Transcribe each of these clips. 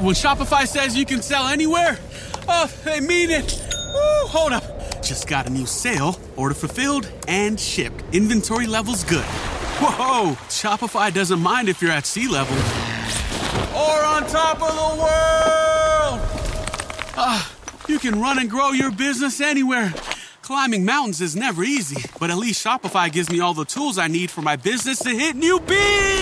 When Shopify says you can sell anywhere, oh, they mean it. Woo, hold up. Just got a new sale, order fulfilled and shipped. Inventory levels good. Whoa, Shopify doesn't mind if you're at sea level or on top of the world. Ah, you can run and grow your business anywhere. Climbing mountains is never easy, but at least Shopify gives me all the tools I need for my business to hit new peaks.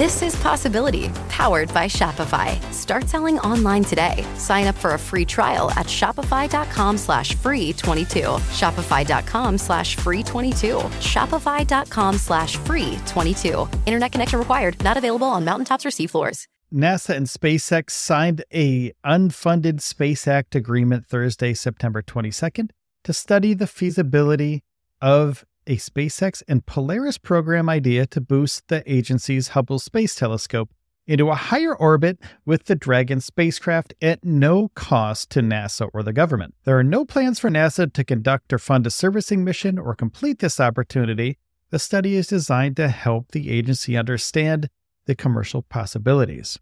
This is Possibility, powered by Shopify. Start selling online today. Sign up for a free trial at shopify.com slash free 22. Shopify.com slash free 22. Shopify.com slash free 22. Internet connection required. Not available on mountaintops or seafloors. NASA and SpaceX signed a unfunded Space Act agreement Thursday, September 22nd to study the feasibility of a SpaceX and Polaris program idea to boost the agency's Hubble Space Telescope into a higher orbit with the Dragon spacecraft at no cost to NASA or the government. There are no plans for NASA to conduct or fund a servicing mission or complete this opportunity. The study is designed to help the agency understand the commercial possibilities.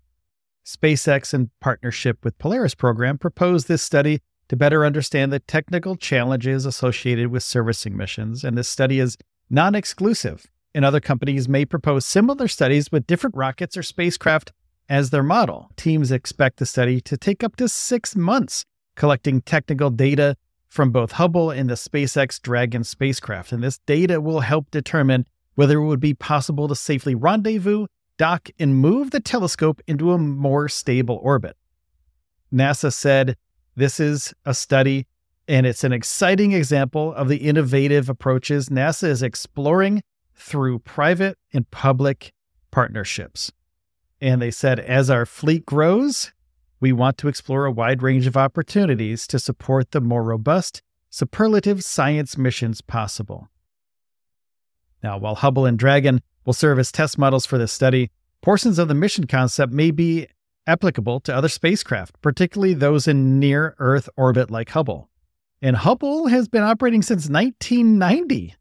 SpaceX, in partnership with Polaris program, proposed this study to better understand the technical challenges associated with servicing missions, and this study is non exclusive. And other companies may propose similar studies with different rockets or spacecraft as their model. Teams expect the study to take up to six months, collecting technical data from both Hubble and the SpaceX Dragon spacecraft. And this data will help determine whether it would be possible to safely rendezvous, dock, and move the telescope into a more stable orbit. NASA said this is a study, and it's an exciting example of the innovative approaches NASA is exploring through private and public partnerships. And they said, as our fleet grows, we want to explore a wide range of opportunities to support the more robust, superlative science missions possible. Now, while Hubble and Dragon will serve as test models for this study, portions of the mission concept may be applicable to other spacecraft, particularly those in near Earth orbit like Hubble. And Hubble has been operating since 1990,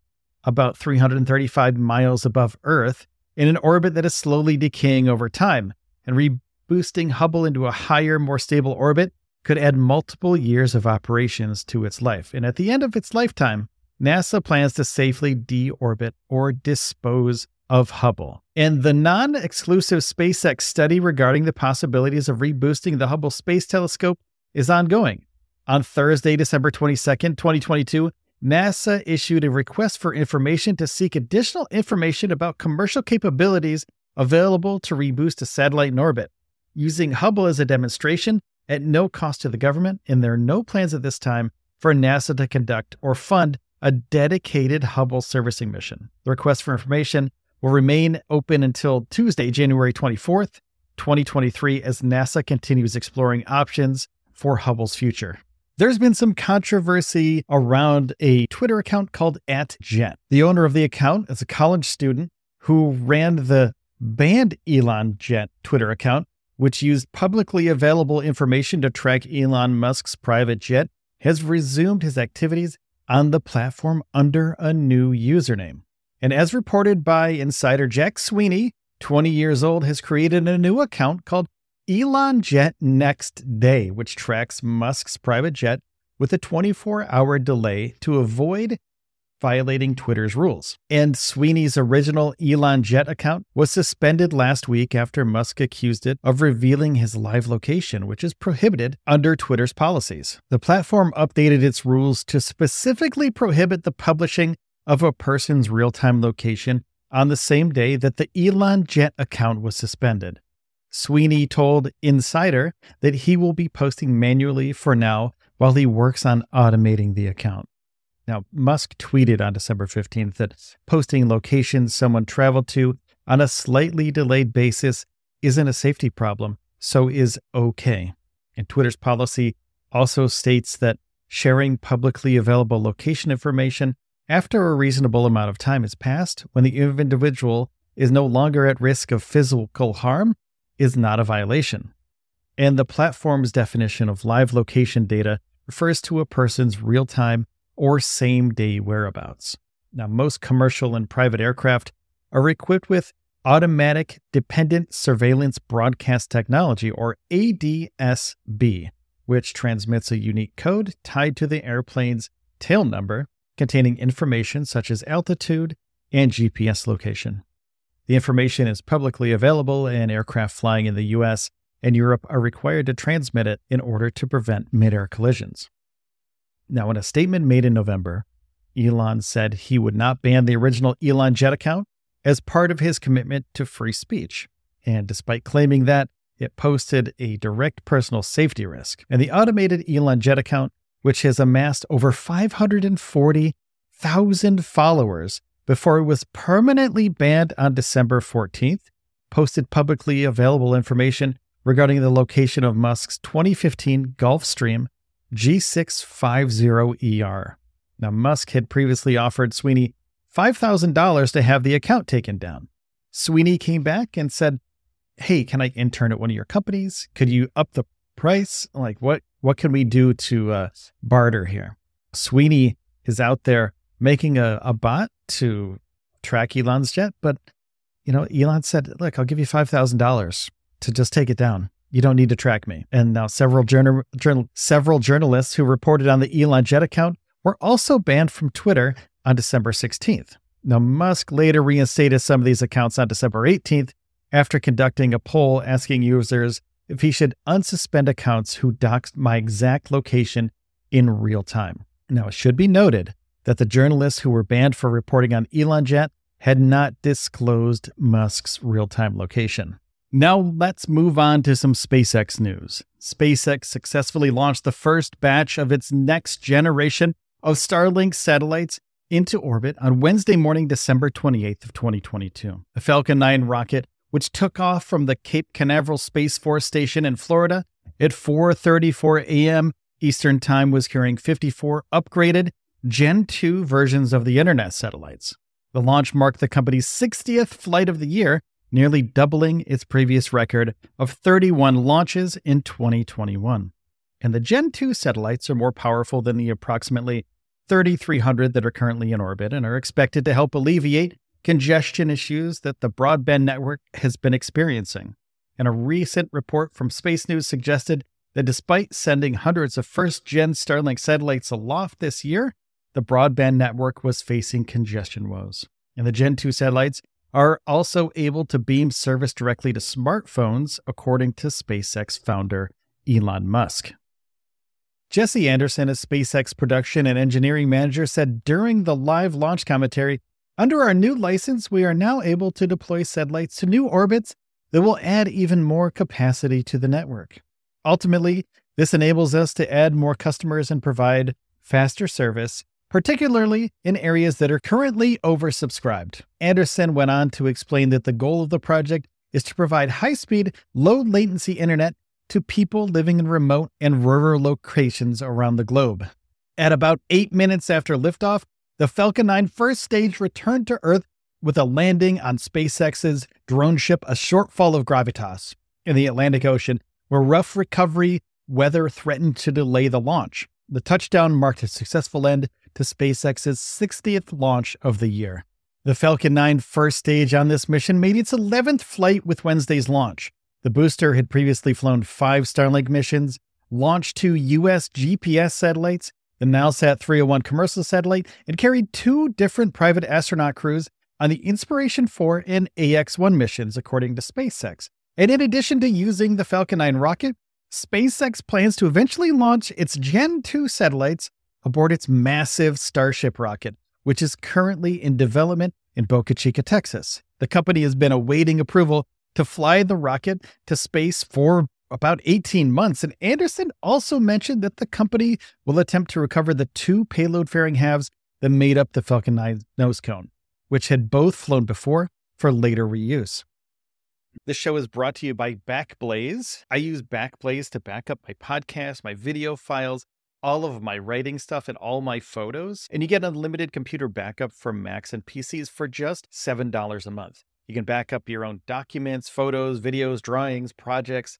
about 335 miles above Earth, in an orbit that is slowly decaying over time. And reboosting Hubble into a higher, more stable orbit could add multiple years of operations to its life. And at the end of its lifetime, NASA plans to safely deorbit or dispose of Hubble. And the non exclusive SpaceX study regarding the possibilities of reboosting the Hubble Space Telescope is ongoing. On Thursday, December 22nd, 2022, NASA issued a request for information to seek additional information about commercial capabilities available to reboost a satellite in orbit. Using Hubble as a demonstration at no cost to the government, and there are no plans at this time for NASA to conduct or fund a dedicated Hubble servicing mission. The request for information will remain open until Tuesday, January 24th, 2023, as NASA continues exploring options for Hubble's future. There's been some controversy around a Twitter account called at @jet. The owner of the account is a college student who ran the banned Elon Jet Twitter account, which used publicly available information to track Elon Musk's private jet, has resumed his activities on the platform under a new username. And as reported by insider Jack Sweeney, 20 years old, has created a new account called Elon Jet Next Day, which tracks Musk's private jet with a 24 hour delay to avoid violating Twitter's rules. And Sweeney's original Elon Jet account was suspended last week after Musk accused it of revealing his live location, which is prohibited under Twitter's policies. The platform updated its rules to specifically prohibit the publishing of a person's real time location on the same day that the Elon Jet account was suspended. Sweeney told Insider that he will be posting manually for now while he works on automating the account. Now, Musk tweeted on December 15th that posting locations someone traveled to on a slightly delayed basis isn't a safety problem, so is okay. And Twitter's policy also states that sharing publicly available location information after a reasonable amount of time has passed, when the individual is no longer at risk of physical harm, is not a violation. And the platform's definition of live location data refers to a person's real time or same day whereabouts. Now, most commercial and private aircraft are equipped with Automatic Dependent Surveillance Broadcast Technology, or ADSB, which transmits a unique code tied to the airplane's tail number containing information such as altitude and GPS location. The information is publicly available, and aircraft flying in the US and Europe are required to transmit it in order to prevent mid air collisions. Now, in a statement made in November, Elon said he would not ban the original Elon Jet account as part of his commitment to free speech. And despite claiming that, it posted a direct personal safety risk. And the automated Elon Jet account, which has amassed over 540,000 followers, before it was permanently banned on December 14th, posted publicly available information regarding the location of Musk's 2015 Gulfstream G650ER. Now, Musk had previously offered Sweeney $5,000 to have the account taken down. Sweeney came back and said, "Hey, can I intern at one of your companies? Could you up the price? Like what what can we do to uh, barter here?" Sweeney is out there making a, a bot to track Elon's jet. But, you know, Elon said, look, I'll give you $5,000 to just take it down. You don't need to track me. And now several journal, journal, several journalists who reported on the Elon Jet account were also banned from Twitter on December 16th. Now, Musk later reinstated some of these accounts on December 18th after conducting a poll asking users if he should unsuspend accounts who doxed my exact location in real time. Now, it should be noted that the journalists who were banned for reporting on Elon Jet had not disclosed Musk's real time location. Now let's move on to some SpaceX news. SpaceX successfully launched the first batch of its next generation of Starlink satellites into orbit on Wednesday morning, December 28th of 2022. The Falcon 9 rocket, which took off from the Cape Canaveral Space Force Station in Florida at 4:34 a.m. Eastern Time was carrying 54 upgraded Gen 2 versions of the Internet satellites. The launch marked the company's 60th flight of the year, nearly doubling its previous record of 31 launches in 2021. And the Gen 2 satellites are more powerful than the approximately 3,300 that are currently in orbit and are expected to help alleviate congestion issues that the broadband network has been experiencing. And a recent report from Space News suggested that despite sending hundreds of first gen Starlink satellites aloft this year, the broadband network was facing congestion woes. And the Gen 2 satellites are also able to beam service directly to smartphones, according to SpaceX founder Elon Musk. Jesse Anderson, a SpaceX production and engineering manager, said during the live launch commentary Under our new license, we are now able to deploy satellites to new orbits that will add even more capacity to the network. Ultimately, this enables us to add more customers and provide faster service particularly in areas that are currently oversubscribed. Anderson went on to explain that the goal of the project is to provide high speed, low latency internet to people living in remote and rural locations around the globe. At about eight minutes after liftoff, the Falcon 9 first stage returned to Earth with a landing on SpaceX's drone ship, a shortfall of Gravitas, in the Atlantic Ocean, where rough recovery weather threatened to delay the launch. The touchdown marked a successful end to SpaceX's 60th launch of the year. The Falcon 9 first stage on this mission made its 11th flight with Wednesday's launch. The booster had previously flown five Starlink missions, launched two U.S. GPS satellites, the Nilesat 301 commercial satellite, and carried two different private astronaut crews on the Inspiration 4 and AX 1 missions, according to SpaceX. And in addition to using the Falcon 9 rocket, SpaceX plans to eventually launch its Gen 2 satellites aboard its massive Starship rocket, which is currently in development in Boca Chica, Texas. The company has been awaiting approval to fly the rocket to space for about 18 months. And Anderson also mentioned that the company will attempt to recover the two payload fairing halves that made up the Falcon 9 nose cone, which had both flown before for later reuse. This show is brought to you by Backblaze. I use Backblaze to back up my podcast, my video files, all of my writing stuff, and all my photos. And you get unlimited computer backup for Macs and PCs for just $7 a month. You can back up your own documents, photos, videos, drawings, projects,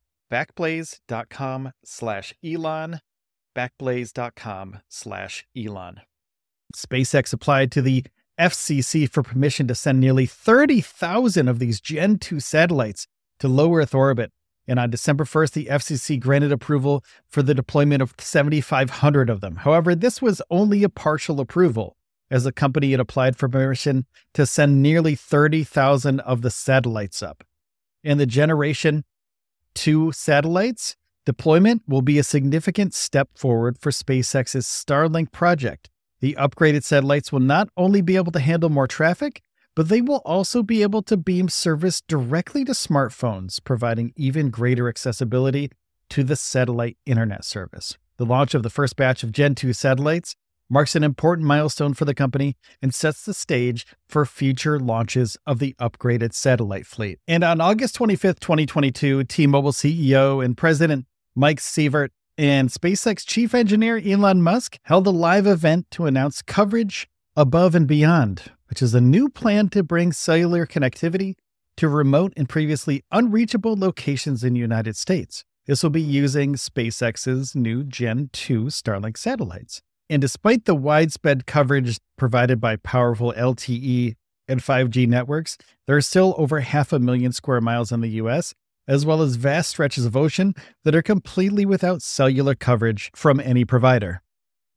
backblaze.com slash Elon, backblaze.com slash Elon. SpaceX applied to the FCC for permission to send nearly 30,000 of these Gen 2 satellites to low Earth orbit. And on December 1st, the FCC granted approval for the deployment of 7,500 of them. However, this was only a partial approval, as the company had applied for permission to send nearly 30,000 of the satellites up. And the generation two satellites, deployment will be a significant step forward for SpaceX's Starlink project. The upgraded satellites will not only be able to handle more traffic, but they will also be able to beam service directly to smartphones, providing even greater accessibility to the satellite internet service. The launch of the first batch of Gen 2 satellites marks an important milestone for the company and sets the stage for future launches of the upgraded satellite fleet. And on August 25th, 2022, T Mobile CEO and President Mike Sievert and SpaceX chief engineer Elon Musk held a live event to announce coverage above and beyond, which is a new plan to bring cellular connectivity to remote and previously unreachable locations in the United States. This will be using SpaceX's new Gen 2 Starlink satellites. And despite the widespread coverage provided by powerful LTE and 5G networks, there are still over half a million square miles in the US, as well as vast stretches of ocean that are completely without cellular coverage from any provider.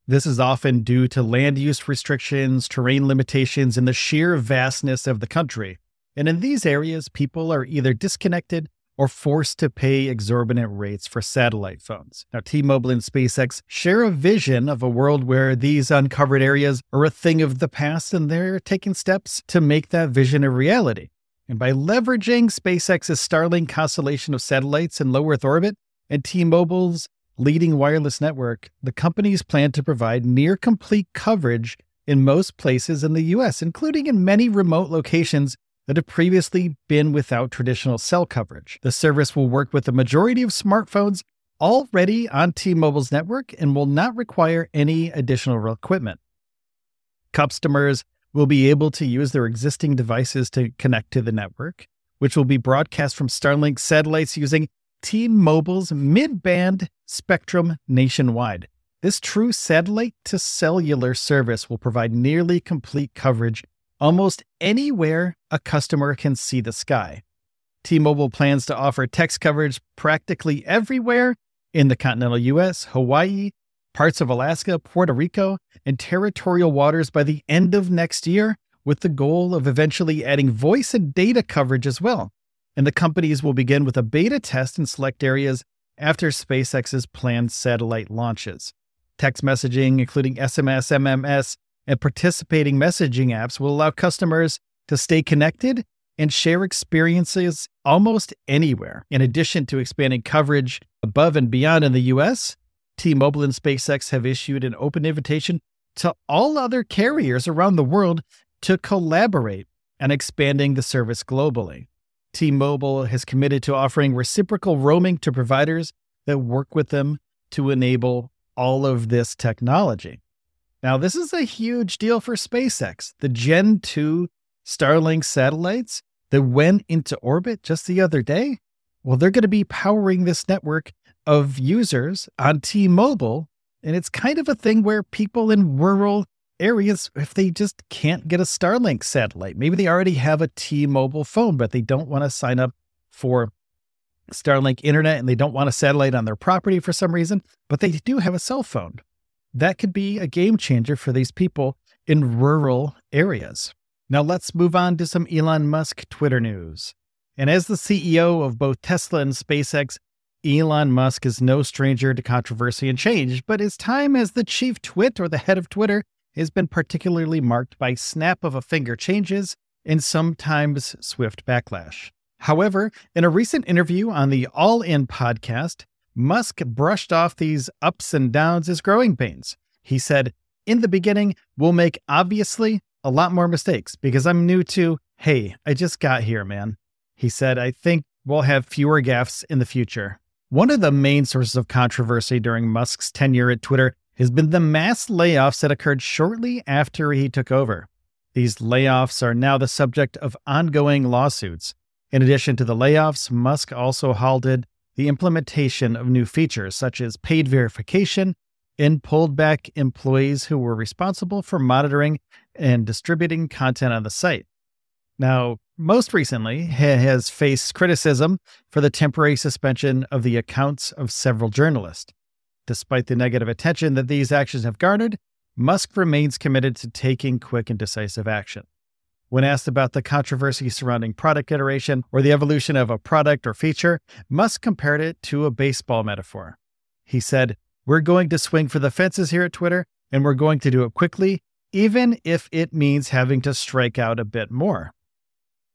This is often due to land use restrictions, terrain limitations, and the sheer vastness of the country. And in these areas, people are either disconnected or forced to pay exorbitant rates for satellite phones. Now, T Mobile and SpaceX share a vision of a world where these uncovered areas are a thing of the past, and they're taking steps to make that vision a reality. And by leveraging SpaceX's Starlink constellation of satellites in low Earth orbit and T Mobile's leading wireless network, the companies plan to provide near complete coverage in most places in the US, including in many remote locations that have previously been without traditional cell coverage. The service will work with the majority of smartphones already on T Mobile's network and will not require any additional equipment. Customers will be able to use their existing devices to connect to the network, which will be broadcast from Starlink satellites using T Mobile's mid band spectrum nationwide. This true satellite to cellular service will provide nearly complete coverage almost anywhere a customer can see the sky. T Mobile plans to offer text coverage practically everywhere in the continental US, Hawaii, parts of Alaska, Puerto Rico, and territorial waters by the end of next year, with the goal of eventually adding voice and data coverage as well. And the companies will begin with a beta test in select areas after SpaceX's planned satellite launches. Text messaging, including SMS, MMS, and participating messaging apps, will allow customers to stay connected and share experiences almost anywhere. In addition to expanding coverage above and beyond in the US, T Mobile and SpaceX have issued an open invitation to all other carriers around the world to collaborate on expanding the service globally. T Mobile has committed to offering reciprocal roaming to providers that work with them to enable all of this technology. Now, this is a huge deal for SpaceX. The Gen 2 Starlink satellites that went into orbit just the other day, well, they're going to be powering this network of users on T Mobile. And it's kind of a thing where people in rural areas, if they just can't get a Starlink satellite, maybe they already have a T Mobile phone, but they don't want to sign up for Starlink internet and they don't want a satellite on their property for some reason, but they do have a cell phone. That could be a game changer for these people in rural areas. Now let's move on to some Elon Musk Twitter news. And as the CEO of both Tesla and SpaceX, Elon Musk is no stranger to controversy and change, but his time as the chief twit or the head of Twitter has been particularly marked by snap of a finger changes and sometimes swift backlash. However, in a recent interview on the All In podcast, Musk brushed off these ups and downs as growing pains. He said, In the beginning, we'll make obviously a lot more mistakes because I'm new to, hey, I just got here, man. He said, I think we'll have fewer gaffes in the future. One of the main sources of controversy during Musk's tenure at Twitter has been the mass layoffs that occurred shortly after he took over. These layoffs are now the subject of ongoing lawsuits. In addition to the layoffs, Musk also halted the implementation of new features such as paid verification and pulled back employees who were responsible for monitoring and distributing content on the site. Now, most recently, he has faced criticism for the temporary suspension of the accounts of several journalists. Despite the negative attention that these actions have garnered, Musk remains committed to taking quick and decisive action. When asked about the controversy surrounding product iteration or the evolution of a product or feature, Musk compared it to a baseball metaphor. He said, We're going to swing for the fences here at Twitter, and we're going to do it quickly, even if it means having to strike out a bit more.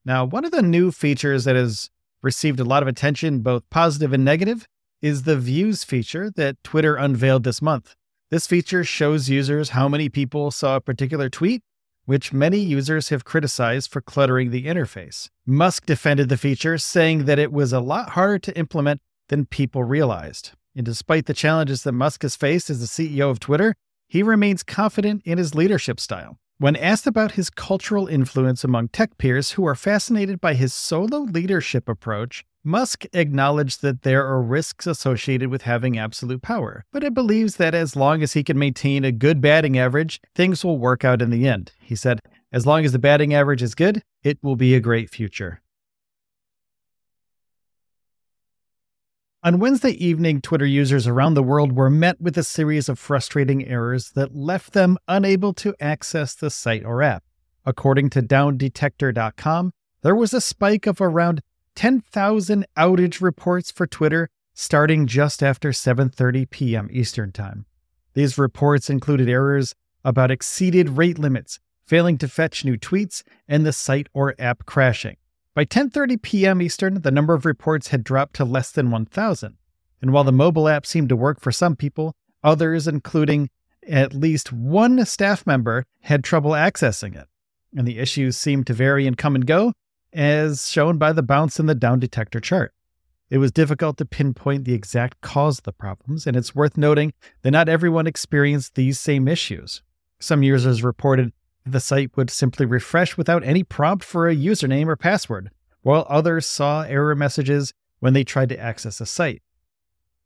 Now, one of the new features that has received a lot of attention, both positive and negative, is the Views feature that Twitter unveiled this month. This feature shows users how many people saw a particular tweet, which many users have criticized for cluttering the interface. Musk defended the feature, saying that it was a lot harder to implement than people realized. And despite the challenges that Musk has faced as the CEO of Twitter, he remains confident in his leadership style. When asked about his cultural influence among tech peers who are fascinated by his solo leadership approach, Musk acknowledged that there are risks associated with having absolute power, but it believes that as long as he can maintain a good batting average, things will work out in the end. He said, As long as the batting average is good, it will be a great future. On Wednesday evening, Twitter users around the world were met with a series of frustrating errors that left them unable to access the site or app. According to downdetector.com, there was a spike of around 10,000 outage reports for Twitter starting just after 7:30 p.m. Eastern Time. These reports included errors about exceeded rate limits, failing to fetch new tweets, and the site or app crashing. By 10:30 p.m. Eastern, the number of reports had dropped to less than 1,000. And while the mobile app seemed to work for some people, others, including at least one staff member, had trouble accessing it. And the issues seemed to vary and come and go, as shown by the bounce in the down detector chart. It was difficult to pinpoint the exact cause of the problems, and it's worth noting that not everyone experienced these same issues. Some users reported the site would simply refresh without any prompt for a username or password, while others saw error messages when they tried to access a site.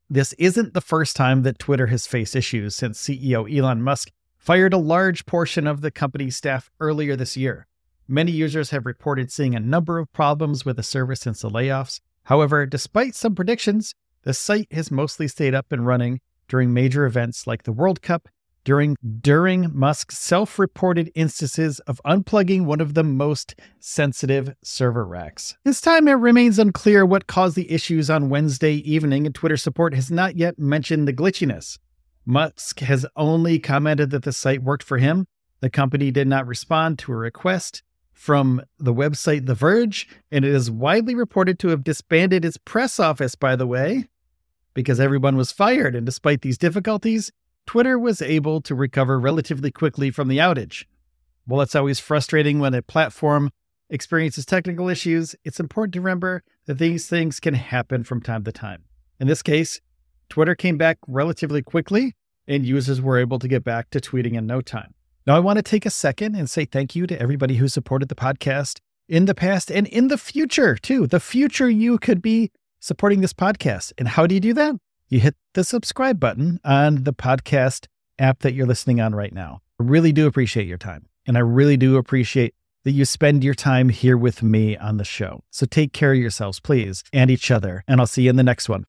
This isn't the first time that Twitter has faced issues since CEO Elon Musk fired a large portion of the company's staff earlier this year. Many users have reported seeing a number of problems with the service since the layoffs. However, despite some predictions, the site has mostly stayed up and running during major events like the World Cup, during during Musk's self-reported instances of unplugging one of the most sensitive server racks. This time it remains unclear what caused the issues on Wednesday evening, and Twitter support has not yet mentioned the glitchiness. Musk has only commented that the site worked for him. The company did not respond to a request from the website The Verge, and it is widely reported to have disbanded its press office, by the way, because everyone was fired. And despite these difficulties, Twitter was able to recover relatively quickly from the outage. While it's always frustrating when a platform experiences technical issues, it's important to remember that these things can happen from time to time. In this case, Twitter came back relatively quickly and users were able to get back to tweeting in no time. Now, I want to take a second and say thank you to everybody who supported the podcast in the past and in the future, too. The future you could be supporting this podcast. And how do you do that? You hit the subscribe button on the podcast app that you're listening on right now. I really do appreciate your time. And I really do appreciate that you spend your time here with me on the show. So take care of yourselves, please, and each other. And I'll see you in the next one.